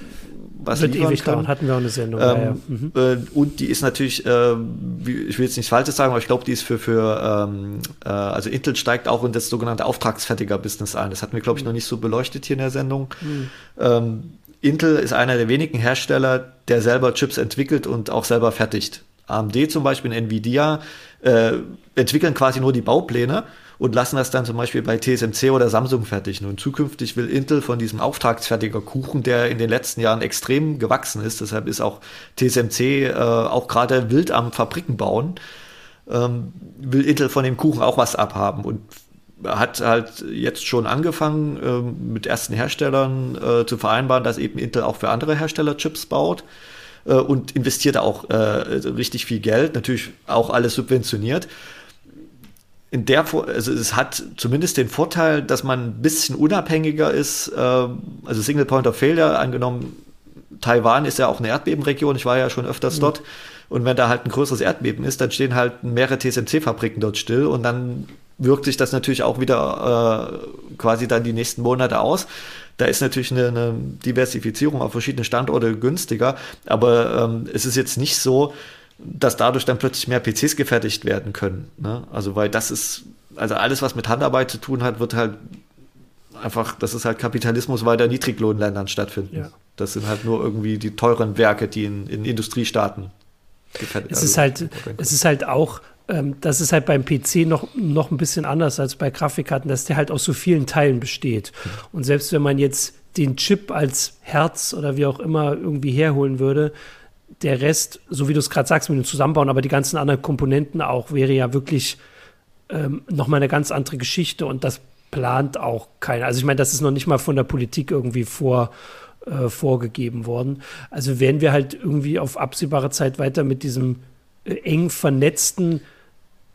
was wird ewig kann. dauern, hatten wir auch eine Sendung. Ähm, ja, mhm. äh, und die ist natürlich, äh, ich will jetzt nichts Falsches sagen, aber ich glaube, die ist für, für ähm, äh, also Intel steigt auch in das sogenannte Auftragsfertiger-Business ein. Das hatten wir, glaube ich, mhm. noch nicht so beleuchtet hier in der Sendung. Mhm. Ähm, Intel ist einer der wenigen Hersteller, der selber Chips entwickelt und auch selber fertigt. AMD zum Beispiel, Nvidia, äh, entwickeln quasi nur die Baupläne und lassen das dann zum Beispiel bei TSMC oder Samsung fertigen. Und zukünftig will Intel von diesem auftragsfertiger Kuchen, der in den letzten Jahren extrem gewachsen ist, deshalb ist auch TSMC äh, auch gerade wild am Fabriken bauen, ähm, will Intel von dem Kuchen auch was abhaben und hat halt jetzt schon angefangen, äh, mit ersten Herstellern äh, zu vereinbaren, dass eben Intel auch für andere Hersteller Chips baut äh, und investiert auch äh, richtig viel Geld, natürlich auch alles subventioniert. In der, also es hat zumindest den Vorteil, dass man ein bisschen unabhängiger ist. Äh, also Single Point of Failure, angenommen, Taiwan ist ja auch eine Erdbebenregion, ich war ja schon öfters mhm. dort. Und wenn da halt ein größeres Erdbeben ist, dann stehen halt mehrere TSMC-Fabriken dort still und dann wirkt sich das natürlich auch wieder äh, quasi dann die nächsten Monate aus. Da ist natürlich eine, eine Diversifizierung auf verschiedene Standorte günstiger, aber ähm, es ist jetzt nicht so, dass dadurch dann plötzlich mehr PCs gefertigt werden können. Ne? Also weil das ist, also alles, was mit Handarbeit zu tun hat, wird halt einfach, das ist halt Kapitalismus, weil der Niedriglohnländern stattfinden. Ja. Das sind halt nur irgendwie die teuren Werke, die in, in Industriestaaten gefertigt werden. Es ist halt, es ist halt auch ähm, das ist halt beim PC noch, noch ein bisschen anders als bei Grafikkarten, dass der halt aus so vielen Teilen besteht. Und selbst wenn man jetzt den Chip als Herz oder wie auch immer irgendwie herholen würde, der Rest, so wie du es gerade sagst, mit dem Zusammenbauen, aber die ganzen anderen Komponenten auch, wäre ja wirklich ähm, nochmal eine ganz andere Geschichte und das plant auch keiner. Also ich meine, das ist noch nicht mal von der Politik irgendwie vor, äh, vorgegeben worden. Also werden wir halt irgendwie auf absehbare Zeit weiter mit diesem äh, eng vernetzten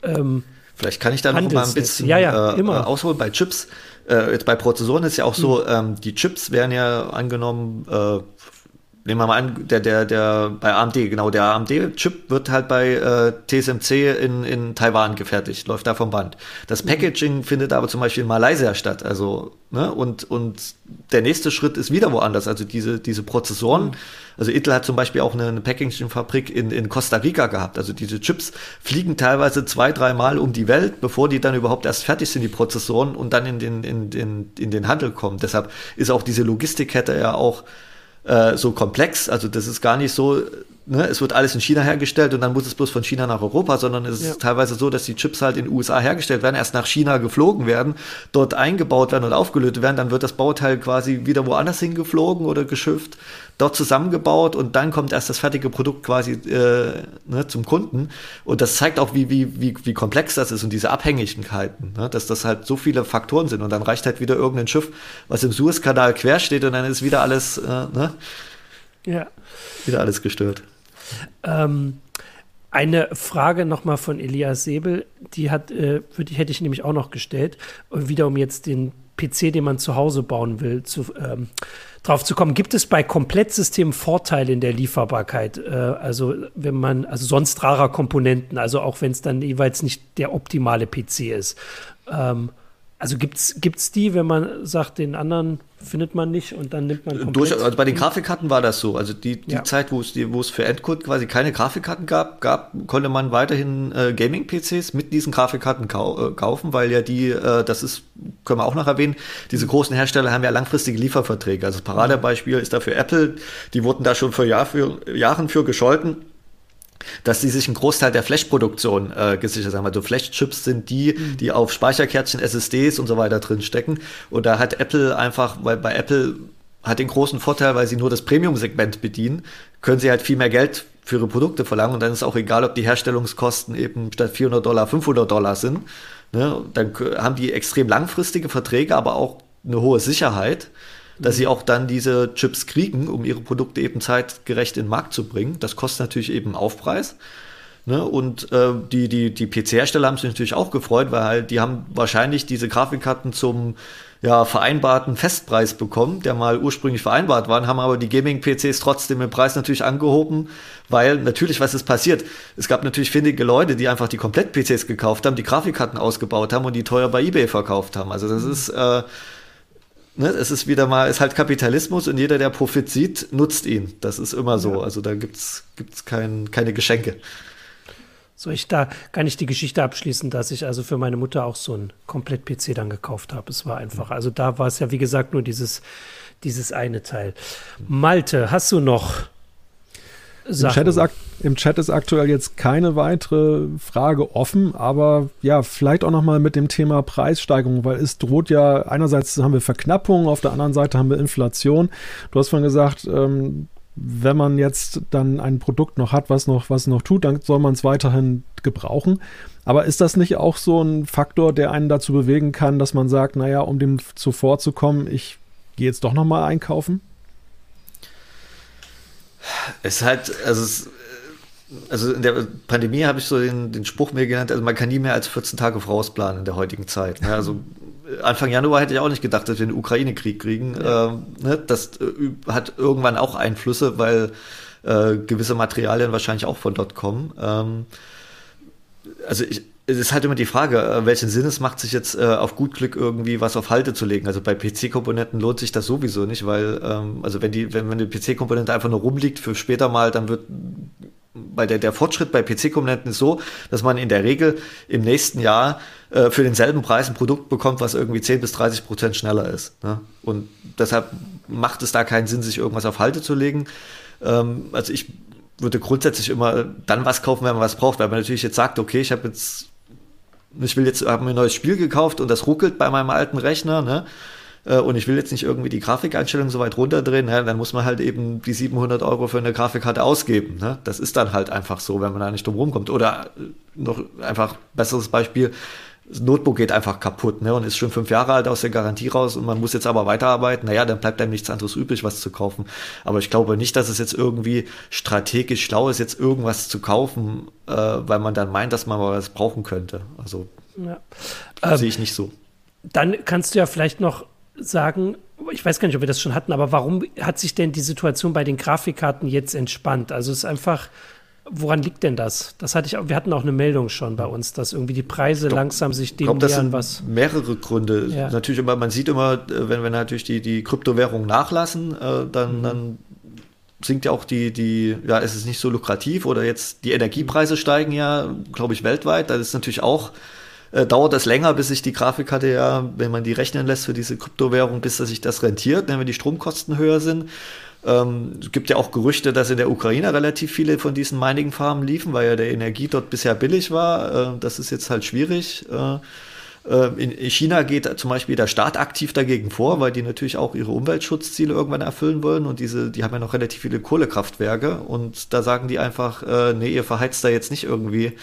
ähm, Vielleicht kann ich da noch mal ein bisschen ja, ja, äh, ausholen bei Chips. äh, jetzt bei Prozessoren ist ja auch so, mhm. ähm, die Chips werden ja angenommen, äh, nehmen wir mal an, der, der, der bei AMD, genau, der AMD-Chip wird halt bei äh, TSMC in, in Taiwan gefertigt, läuft da vom Band. Das mhm. Packaging findet aber zum Beispiel in Malaysia statt, also, ne, und, und der nächste Schritt ist wieder woanders, also diese, diese Prozessoren, mhm. also Intel hat zum Beispiel auch eine, eine Packaging-Fabrik in, in Costa Rica gehabt, also diese Chips fliegen teilweise zwei, dreimal um die Welt, bevor die dann überhaupt erst fertig sind, die Prozessoren, und dann in den, in, in, in den Handel kommen. Deshalb ist auch diese Logistikkette ja auch äh, so komplex. Also das ist gar nicht so, ne, es wird alles in China hergestellt und dann muss es bloß von China nach Europa, sondern es ja. ist teilweise so, dass die Chips halt in den USA hergestellt werden, erst nach China geflogen werden, dort eingebaut werden und aufgelötet werden, dann wird das Bauteil quasi wieder woanders hingeflogen oder geschifft dort zusammengebaut und dann kommt erst das fertige Produkt quasi äh, ne, zum Kunden. Und das zeigt auch, wie, wie, wie, wie komplex das ist und diese Abhängigkeiten, ne, dass das halt so viele Faktoren sind. Und dann reicht halt wieder irgendein Schiff, was im Suezkanal quer steht und dann ist wieder alles, äh, ne? Ja. Wieder alles gestört. Ähm, eine Frage nochmal von Elias Säbel, die hat, äh, die hätte ich nämlich auch noch gestellt, wieder um jetzt den PC, den man zu Hause bauen will, zu, ähm, drauf zu kommen. Gibt es bei Komplettsystemen Vorteile in der Lieferbarkeit? Äh, also wenn man, also sonst rarer Komponenten, also auch wenn es dann jeweils nicht der optimale PC ist. Ähm, also gibt es die, wenn man sagt, den anderen findet man nicht und dann nimmt man Durch, Also bei den Grafikkarten war das so. Also die, die ja. Zeit, wo es, wo es für Endcode quasi keine Grafikkarten gab, gab konnte man weiterhin äh, Gaming-PCs mit diesen Grafikkarten kau äh, kaufen, weil ja die, äh, das ist, können wir auch noch erwähnen, diese großen Hersteller haben ja langfristige Lieferverträge. Also das Paradebeispiel ist dafür Apple, die wurden da schon vor Jahr für, Jahren für gescholten dass sie sich einen Großteil der Flash-Produktion äh, gesichert haben. Also Flash-Chips sind die, mhm. die auf Speicherkärtchen, SSDs und so weiter drin stecken. Und da hat Apple einfach, weil bei Apple hat den großen Vorteil, weil sie nur das Premium-Segment bedienen, können sie halt viel mehr Geld für ihre Produkte verlangen und dann ist auch egal, ob die Herstellungskosten eben statt 400 Dollar 500 Dollar sind. Ne? Dann haben die extrem langfristige Verträge, aber auch eine hohe Sicherheit dass sie auch dann diese Chips kriegen, um ihre Produkte eben zeitgerecht in den Markt zu bringen. Das kostet natürlich eben Aufpreis. Ne? Und äh, die, die, die PC-Hersteller haben sich natürlich auch gefreut, weil halt die haben wahrscheinlich diese Grafikkarten zum ja, vereinbarten Festpreis bekommen, der mal ursprünglich vereinbart war, haben aber die Gaming-PCs trotzdem den Preis natürlich angehoben, weil natürlich, was ist passiert? Es gab natürlich findige Leute, die einfach die Komplett-PCs gekauft haben, die Grafikkarten ausgebaut haben und die teuer bei eBay verkauft haben. Also das ist äh, ne, es ist wieder mal, ist halt Kapitalismus und jeder, der Profit sieht, nutzt ihn. Das ist immer so. Ja. Also da gibt's gibt's kein, keine Geschenke. So, ich da kann ich die Geschichte abschließen, dass ich also für meine Mutter auch so ein Komplett-PC dann gekauft habe. Es war einfach, also da war es ja wie gesagt nur dieses, dieses eine Teil. Malte, hast du noch im Chat, ist, Im Chat, ist, aktuell jetzt keine weitere Frage offen, aber ja, vielleicht auch nochmal mit dem Thema Preissteigerung, weil es droht ja, einerseits haben wir Verknappung, auf der anderen Seite haben wir Inflation. Du hast vorhin gesagt, ähm, wenn man jetzt dann ein Produkt noch hat, was noch, was noch tut, dann soll man es weiterhin gebrauchen. Aber ist das nicht auch so ein Faktor, der einen dazu bewegen kann, dass man sagt, naja, um dem zuvorzukommen, ich gehe jetzt doch nochmal einkaufen? Es ist halt, also es, also in der Pandemie habe ich so den, den Spruch mir genannt, also man kann nie mehr als 14 Tage vorausplanen in der heutigen Zeit. Ne? Also Anfang Januar hätte ich auch nicht gedacht, dass wir einen Ukraine-Krieg kriegen. Ja. Ähm, ne? Das äh, hat irgendwann auch Einflüsse, weil äh, gewisse Materialien wahrscheinlich auch von dort kommen. Ähm, also ich, es ist halt immer die Frage, äh, welchen Sinn es macht, sich jetzt äh, auf gut Glück irgendwie was auf Halte zu legen. Also bei PC-Komponenten lohnt sich das sowieso nicht, weil, ähm, also wenn die, wenn, wenn die PC-Komponente einfach nur rumliegt für später mal, dann wird bei der, der Fortschritt bei PC-Komponenten ist so, dass man in der Regel im nächsten Jahr äh, für denselben Preis ein Produkt bekommt, was irgendwie 10 bis 30 Prozent schneller ist. Ne? Und deshalb macht es da keinen Sinn, sich irgendwas auf Halte zu legen. Ähm, also ich würde grundsätzlich immer dann was kaufen, wenn man was braucht, weil man natürlich jetzt sagt, okay, ich habe jetzt ich will jetzt, habe mir ein neues Spiel gekauft und das ruckelt bei meinem alten Rechner, ne? Äh, und ich will jetzt nicht irgendwie die Grafikeinstellung so weit runterdrehen, ne? dann muss man halt eben die 700 Euro für eine Grafikkarte ausgeben. Ne? Das ist dann halt einfach so, wenn man da nicht drum rumkommt. Oder noch einfach besseres Beispiel, das Notebook geht einfach kaputt ne, und ist schon fünf Jahre alt aus der Garantie raus und man muss jetzt aber weiterarbeiten, naja, dann bleibt einem nichts anderes übrig, was zu kaufen. Aber ich glaube nicht, dass es jetzt irgendwie strategisch schlau ist, jetzt irgendwas zu kaufen, äh, weil man dann meint, dass man mal was brauchen könnte. Also ja. ähm, sehe ich nicht so. dann kannst du ja vielleicht noch sagen, ich weiß gar nicht, ob wir das schon hatten, aber warum hat sich denn die Situation bei den Grafikkarten jetzt entspannt? Also es ist einfach, woran liegt denn das? Das hatte ich, wir hatten auch eine Meldung schon bei uns, dass irgendwie die Preise glaub, langsam sich dem das sind was. Mehrere Gründe. Ja. Natürlich immer, man sieht immer, äh, wenn wir natürlich die, die Kryptowährungen nachlassen, äh, dann, mhm. dann sinkt ja auch die, die, ja, es ist nicht so lukrativ oder jetzt die Energiepreise steigen ja, glaube ich, weltweit. Das ist natürlich auch äh, dauert das länger, bis sich die Grafikkarte ja, wenn man die rechnen lässt für diese Kryptowährung, bis sich das rentiert, ne, wenn die Stromkosten höher sind. Ähm, es gibt ja auch Gerüchte, dass in der Ukraine relativ viele von diesen Mining-Farmen liefen, weil ja der Energie dort bisher billig war. Äh, das ist jetzt halt schwierig. Äh, äh in China geht zum Beispiel der Staat aktiv dagegen vor, weil die natürlich auch ihre Umweltschutzziele irgendwann erfüllen wollen und diese, die haben ja noch relativ viele Kohlekraftwerke und da sagen die einfach, äh, nee, ihr verheizt da jetzt nicht irgendwie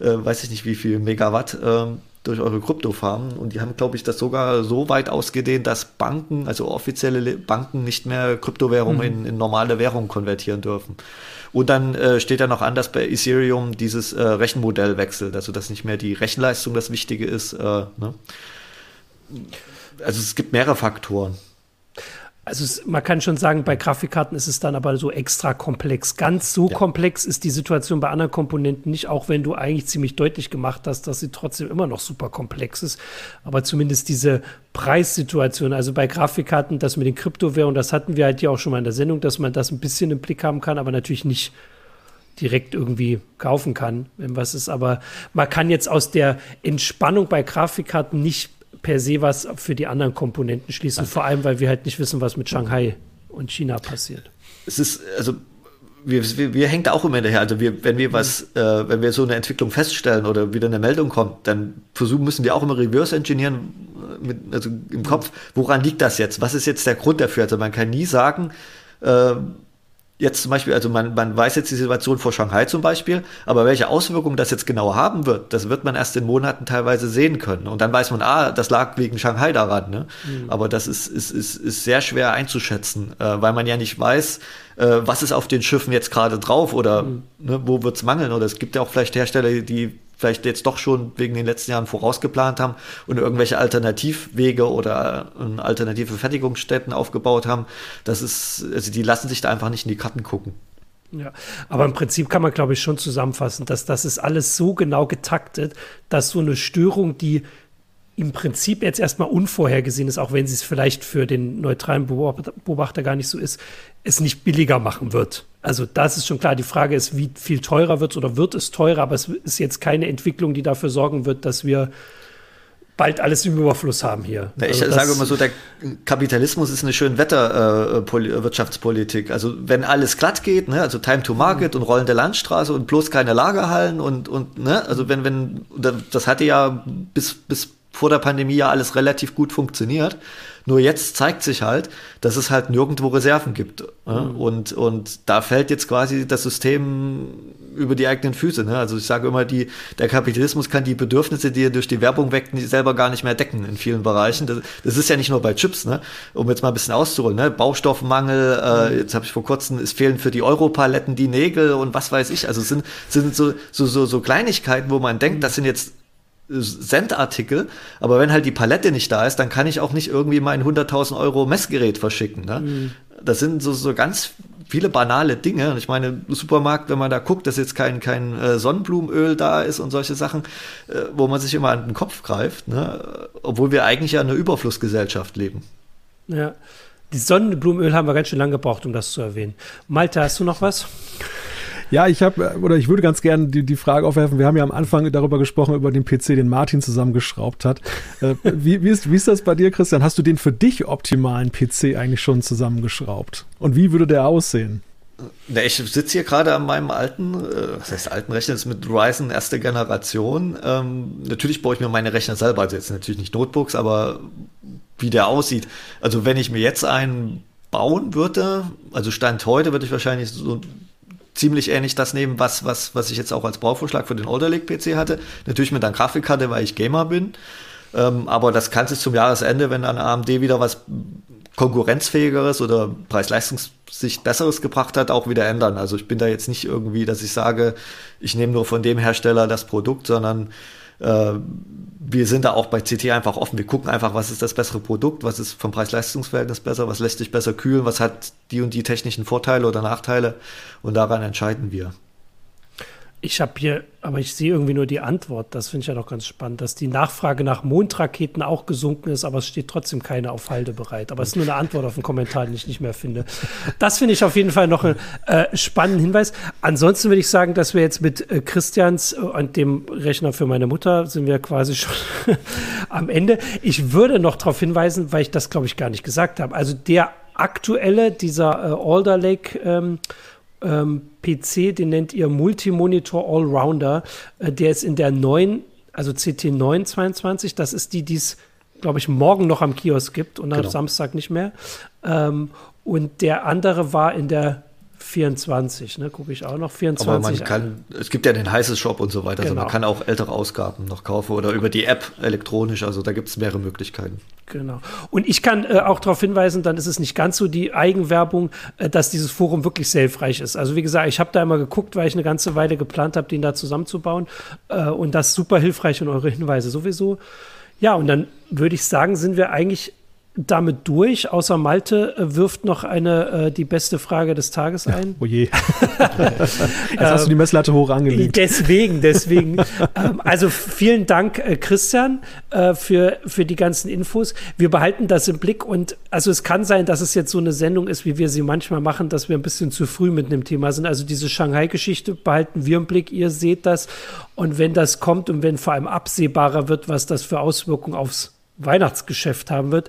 äh, weiß ich nicht wie viel Megawatt äh, durch eure Kryptofarmen. Und die haben, glaube ich, das sogar so weit ausgedehnt, dass Banken, also offizielle Banken, nicht mehr Kryptowährungen mhm. in, in, normale Währungen konvertieren dürfen. Und dann äh, steht ja noch an, dass bei Ethereum dieses äh, Rechenmodell wechselt, also dass nicht mehr die Rechenleistung das Wichtige ist. Äh, ne? Also es gibt mehrere Faktoren also es, man kann schon sagen, bei Grafikkarten ist es dann aber so extra komplex. Ganz so ja. komplex ist die Situation bei anderen Komponenten nicht, auch wenn du eigentlich ziemlich deutlich gemacht hast, dass sie trotzdem immer noch super komplex ist. Aber zumindest diese Preissituation, also bei Grafikkarten, das mit den Kryptowährungen, das hatten wir halt ja auch schon mal in der Sendung, dass man das ein bisschen im Blick haben kann, aber natürlich nicht direkt irgendwie kaufen kann, wenn was ist. Aber man kann jetzt aus der Entspannung bei Grafikkarten nicht per se was für die anderen Komponenten schließen, vor allem, weil wir halt nicht wissen, was mit Shanghai und China passiert. Es ist, also wir, wir, wir hängen da auch immer hinterher. Also wir, wenn wir was, mhm. äh, wenn wir so eine Entwicklung feststellen oder wieder eine Meldung kommt, dann versuchen müssen wir auch immer reverse engineeren äh, mit, also im Kopf, woran liegt das jetzt? Was ist jetzt der Grund dafür? Also man kann nie sagen, äh, jetzt zum Beispiel, also man, man weiß jetzt die Situation vor Shanghai zum Beispiel, aber welche Auswirkungen das jetzt genau haben wird, das wird man erst in Monaten teilweise sehen können. Und dann weiß man, ah, das lag wegen Shanghai daran. Ne? Mhm. Aber das ist, ist, ist, ist sehr schwer einzuschätzen, äh, weil man ja nicht weiß, äh, was ist auf den Schiffen jetzt gerade drauf oder mhm. ne, wo wird's mangeln. Oder es gibt ja auch vielleicht Hersteller, die vielleicht jetzt doch schon wegen den letzten Jahren vorausgeplant haben und irgendwelche Alternativwege oder äh, alternative Fertigungsstätten aufgebaut haben. Das ist, also die lassen sich da einfach nicht in die Karten gucken. Ja, aber im Prinzip kann man, glaube ich, schon zusammenfassen, dass das ist alles so genau getaktet, dass so eine Störung, die im Prinzip jetzt erstmal unvorhergesehen ist, auch wenn sie es vielleicht für den neutralen Beobachter gar nicht so ist, es nicht billiger machen wird. Also das ist schon klar. Die Frage ist, wie viel teurer wird es oder wird es teurer, aber es ist jetzt keine Entwicklung, die dafür sorgen wird, dass wir bald alles im Überfluss haben hier. Ja, ich also sage immer so, der Kapitalismus ist eine schöne Wetterwirtschaftspolitik. Äh, also wenn alles glatt geht, ne, also Time to Market mhm. und rollende Landstraße und bloß keine Lagerhallen und, und ne, also wenn, wenn, das hatte ja bis, bis vor der Pandemie ja alles relativ gut funktioniert. Nur jetzt zeigt sich halt, dass es halt nirgendwo Reserven gibt. Mhm. Und, und da fällt jetzt quasi das System über die eigenen Füße. Ne? Also ich sage immer, die, der Kapitalismus kann die Bedürfnisse, die er durch die Werbung weckt, selber gar nicht mehr decken in vielen Bereichen. Das, das ist ja nicht nur bei Chips, ne? um jetzt mal ein bisschen auszuholen. Ne? Baustoffmangel, äh, mhm. jetzt habe ich vor kurzem, es fehlen für die Europaletten die Nägel und was weiß ich. Also es sind, sind so, so, so, so Kleinigkeiten, wo man denkt, das sind jetzt Sendartikel, aber wenn halt die Palette nicht da ist, dann kann ich auch nicht irgendwie mein 100.000 Euro Messgerät verschicken. Ne? Mhm. Das sind so, so ganz viele banale Dinge. Und ich meine, Supermarkt, wenn man da guckt, dass jetzt kein, kein äh, Sonnenblumenöl da ist und solche Sachen, äh, wo man sich immer an den Kopf greift, ne? obwohl wir eigentlich ja in einer Überflussgesellschaft leben. Ja, die Sonnenblumenöl haben wir ganz schön lange gebraucht, um das zu erwähnen. Malte, hast du noch was? Ja, ich habe, oder ich würde ganz gerne die, die Frage aufwerfen. Wir haben ja am Anfang darüber gesprochen, über den PC, den Martin zusammengeschraubt hat. Äh, wie, wie, ist, wie ist das bei dir, Christian? Hast du den für dich optimalen PC eigentlich schon zusammengeschraubt? Und wie würde der aussehen? Na, ich sitze hier gerade an meinem alten, äh, was heißt alten Rechner, das ist mit Ryzen erste Generation. Ähm, natürlich baue ich mir meine Rechner selber, also jetzt natürlich nicht Notebooks, aber wie der aussieht. Also wenn ich mir jetzt einen bauen würde, also Stand heute würde ich wahrscheinlich so ziemlich ähnlich das nehmen, was, was, was ich jetzt auch als Bauvorschlag für den Older Lake PC hatte. Natürlich mit einer Grafikkarte, weil ich Gamer bin. Ähm, aber das kann sich zum Jahresende, wenn dann AMD wieder was konkurrenzfähigeres oder Preis-Leistungssicht besseres gebracht hat, auch wieder ändern. Also ich bin da jetzt nicht irgendwie, dass ich sage, ich nehme nur von dem Hersteller das Produkt, sondern äh, wir sind da auch bei CT einfach offen. Wir gucken einfach, was ist das bessere Produkt, was ist vom Preis-Leistungs-Verhältnis besser, was lässt sich besser kühlen, was hat die und die technischen Vorteile oder Nachteile und daran entscheiden wir. Ich habe hier, aber ich sehe irgendwie nur die Antwort. Das finde ich ja doch ganz spannend, dass die Nachfrage nach Mondraketen auch gesunken ist, aber es steht trotzdem keine auf Halde bereit. Aber es ist nur eine Antwort auf einen Kommentar, den ich nicht mehr finde. Das finde ich auf jeden Fall noch einen äh, spannenden Hinweis. Ansonsten würde ich sagen, dass wir jetzt mit äh, Christians äh, und dem Rechner für meine Mutter sind wir quasi schon [laughs] am Ende. Ich würde noch darauf hinweisen, weil ich das, glaube ich, gar nicht gesagt habe. Also der aktuelle, dieser äh, Alder Lake ähm, ähm, PC, den nennt ihr Multimonitor Allrounder. Äh, der ist in der neuen, also CT922. Das ist die, die es, glaube ich, morgen noch am Kiosk gibt und am genau. Samstag nicht mehr. Ähm, und der andere war in der 24, ne, gucke ich auch noch. 24. Aber man kann, es gibt ja den heißes Shop und so weiter, genau. also man genau. kann auch ältere Ausgaben noch kaufen oder über die App elektronisch, also da gibt es mehrere Möglichkeiten. Genau. Und ich kann äh, auch darauf hinweisen, dann ist es nicht ganz so die Eigenwerbung, äh, dass dieses Forum wirklich sehr hilfreich ist. Also wie gesagt, ich habe da immer geguckt, weil ich eine ganze Weile geplant habe, den da zusammenzubauen äh, und das super hilfreich und eure Hinweise sowieso. Ja, und dann würde ich sagen, sind wir eigentlich damit durch, außer Malte äh, wirft noch eine äh, die beste Frage des Tages ein. oh je. [laughs] Jetzt hast du die Messlatte hoch angelegt. Deswegen, deswegen. ähm, also vielen Dank, äh, Christian, äh, für, für die ganzen Infos. Wir behalten das im Blick und also es kann sein, dass es jetzt so eine Sendung ist, wie wir sie manchmal machen, dass wir ein bisschen zu früh mit einem Thema sind. Also diese Shanghai-Geschichte behalten wir im Blick, ihr seht das. Und wenn das kommt und wenn vor allem absehbarer wird, was das für Auswirkungen aufs Weihnachtsgeschäft haben wird,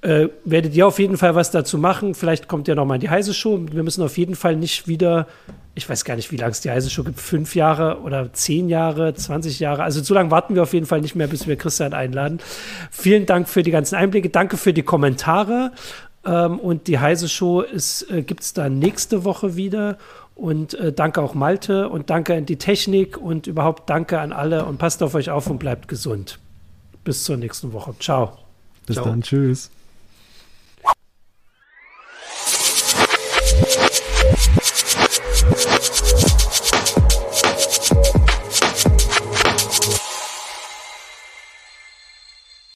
äh, werdet ihr auf jeden Fall was dazu machen. Vielleicht kommt ja noch mal in die heiße Show. Wir müssen auf jeden Fall nicht wieder, ich weiß gar nicht, wie lange es die heiße Show gibt, fünf Jahre oder zehn Jahre, 20 Jahre. Also so lange warten wir auf jeden Fall nicht mehr, bis wir Christian einladen. Vielen Dank für die ganzen Einblicke. Danke für die Kommentare. Ähm, und die heiße Show äh, gibt es dann nächste Woche wieder. Und äh, danke auch Malte und danke an die Technik und überhaupt danke an alle und passt auf euch auf und bleibt gesund. Bis zur nächsten Woche. Ciao. Bis Ciao. dann. Tschüss.